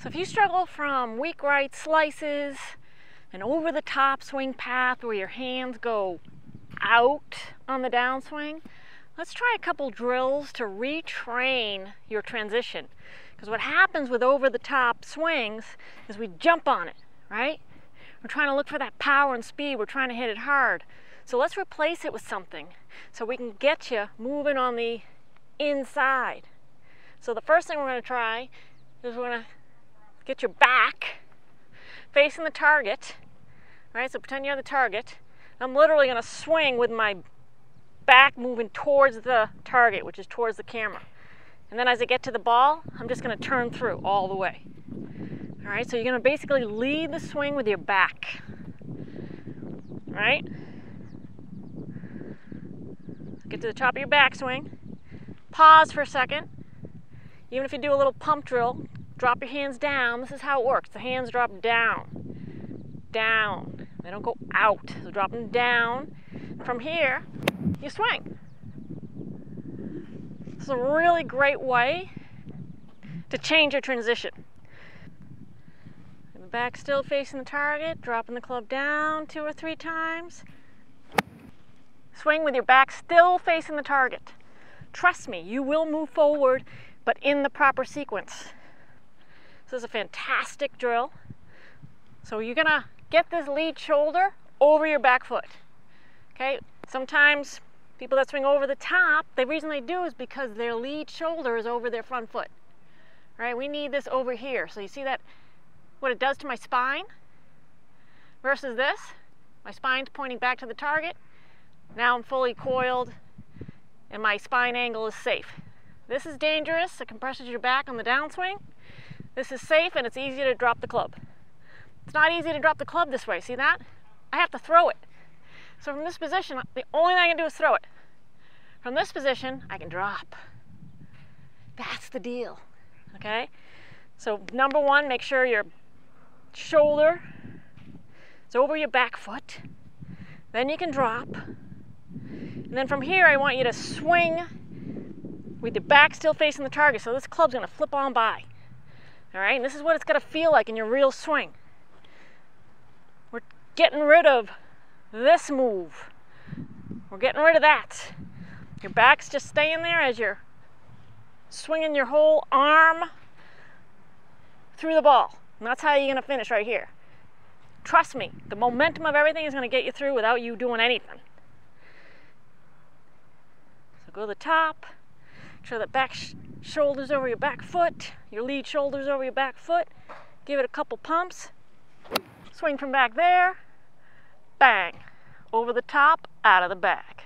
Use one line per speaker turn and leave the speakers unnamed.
So if you struggle from weak right slices, an over the top swing path where your hands go out on the downswing, let's try a couple drills to retrain your transition. Because what happens with over the top swings is we jump on it, right? We're trying to look for that power and speed. We're trying to hit it hard. So let's replace it with something so we can get you moving on the inside. So the first thing we're going to try is we're going to get your back facing the target. Right, so pretend you're on the target. I'm literally going to swing with my back moving towards the target, which is towards the camera. And then as I get to the ball, I'm just going to turn through all the way. All right, so you're going to basically lead the swing with your back. All right? Get to the top of your backswing. Pause for a second. Even if you do a little pump drill, drop your hands down. This is how it works. The hands drop down, down. They don't go out. So drop them down. From here, you swing. It's a really great way to change your transition. Back still facing the target, dropping the club down two or three times. Swing with your back still facing the target. Trust me, you will move forward, but in the proper sequence. This is a fantastic drill. So you're gonna get this lead shoulder over your back foot. Okay, sometimes people that swing over the top, the reason they do is because their lead shoulder is over their front foot. Right, we need this over here. So you see that, what it does to my spine versus this? My spine's pointing back to the target. Now I'm fully coiled and my spine angle is safe. This is dangerous, it compresses your back on the downswing. This is safe and it's easy to drop the club. It's not easy to drop the club this way, see that? I have to throw it. So from this position, the only thing I can do is throw it. From this position, I can drop. That's the deal, okay? So number one, make sure your shoulder is over your back foot. Then you can drop. And then from here, I want you to swing with your back still facing the target. So this club's gonna flip on by. All right, and this is what it's gonna feel like in your real swing. We're getting rid of this move. We're getting rid of that. Your back's just staying there as you're swinging your whole arm through the ball. And that's how you're gonna finish right here. Trust me, the momentum of everything is gonna get you through without you doing anything. So go to the top, sure that back shoulders over your back foot, your lead shoulders over your back foot. Give it a couple pumps. Swing from back there, bang, over the top, out of the bag.